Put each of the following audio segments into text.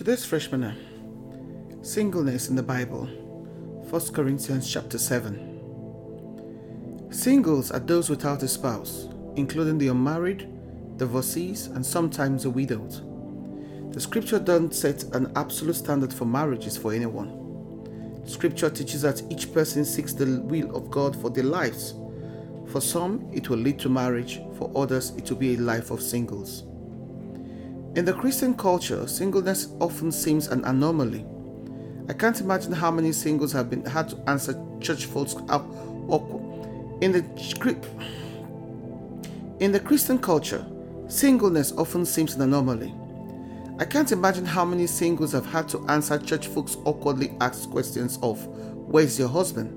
Today's freshman uh, singleness in the Bible, 1 Corinthians chapter 7. Singles are those without a spouse, including the unmarried, divorcees, and sometimes the widowed. The scripture doesn't set an absolute standard for marriages for anyone. Scripture teaches that each person seeks the will of God for their lives. For some, it will lead to marriage, for others, it will be a life of singles. In the Christian culture, singleness often seems an anomaly. I can't imagine how many singles have been had to answer church folks up in the. In the Christian culture, singleness often seems an anomaly. I can't imagine how many singles have had to answer church folks awkwardly asked questions of Where's your husband?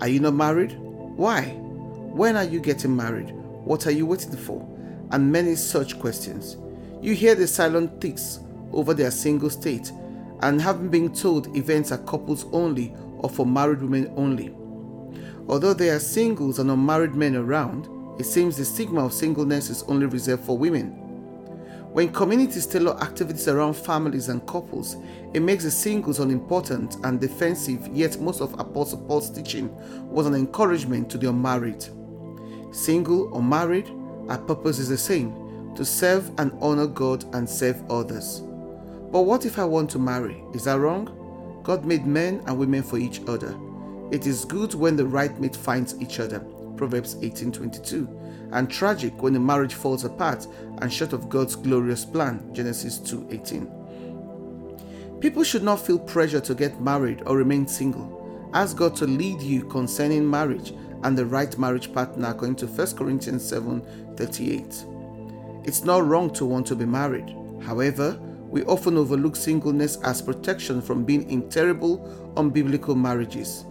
Are you not married? Why? When are you getting married? What are you waiting for? And many such questions. You hear the silent ticks over their single state and haven't been told events are couples only or for married women only. Although there are singles and unmarried men around, it seems the stigma of singleness is only reserved for women. When communities tailor activities around families and couples, it makes the singles unimportant and defensive, yet most of Apostle Paul's teaching was an encouragement to the unmarried. Single or married, our purpose is the same to serve and honor God and serve others. But what if I want to marry? Is that wrong? God made men and women for each other. It is good when the right mate finds each other. Proverbs 18:22. And tragic when the marriage falls apart and short of God's glorious plan. Genesis 2:18. People should not feel pressure to get married or remain single. Ask God to lead you concerning marriage and the right marriage partner according to 1 Corinthians 7:38. It's not wrong to want to be married. However, we often overlook singleness as protection from being in terrible, unbiblical marriages.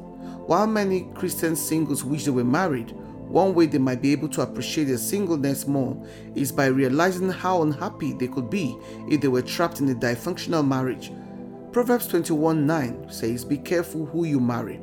While many Christian singles wish they were married, one way they might be able to appreciate their singleness more is by realizing how unhappy they could be if they were trapped in a dysfunctional marriage. Proverbs 21 9 says, Be careful who you marry.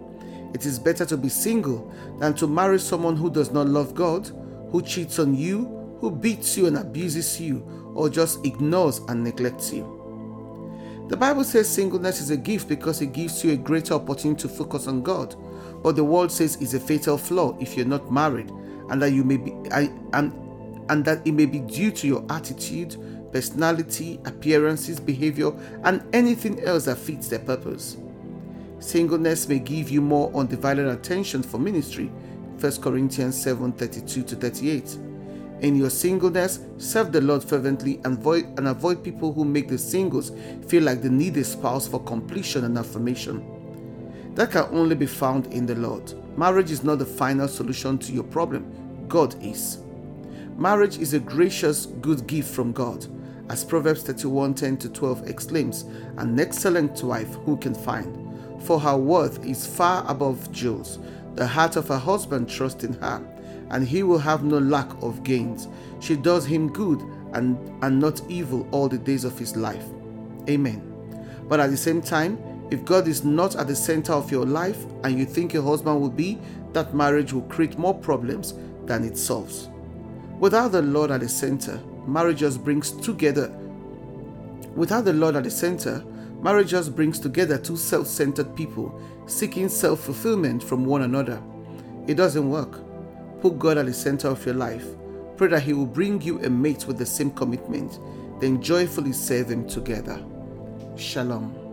It is better to be single than to marry someone who does not love God, who cheats on you, who beats you and abuses you or just ignores and neglects you. The Bible says singleness is a gift because it gives you a greater opportunity to focus on God. But the world says it's a fatal flaw if you're not married and that you may be and and that it may be due to your attitude, personality, appearances, behavior, and anything else that fits their purpose. Singleness may give you more undivided attention for ministry. 1 Corinthians 7 32 to 38. In your singleness, serve the Lord fervently and avoid, and avoid people who make the singles feel like they need a spouse for completion and affirmation. That can only be found in the Lord. Marriage is not the final solution to your problem, God is. Marriage is a gracious, good gift from God. As Proverbs 31 10 to 12 exclaims, An excellent wife who can find, for her worth is far above jewels. The heart of her husband trusts in her and he will have no lack of gains. She does him good and, and not evil all the days of his life. Amen. But at the same time, if God is not at the center of your life and you think your husband will be, that marriage will create more problems than it solves. Without the Lord at the center, marriage just brings together. Without the Lord at the center, marriage just brings together two self centered people seeking self fulfillment from one another. It doesn't work. Put God at the center of your life. Pray that He will bring you a mate with the same commitment, then joyfully serve Him together. Shalom.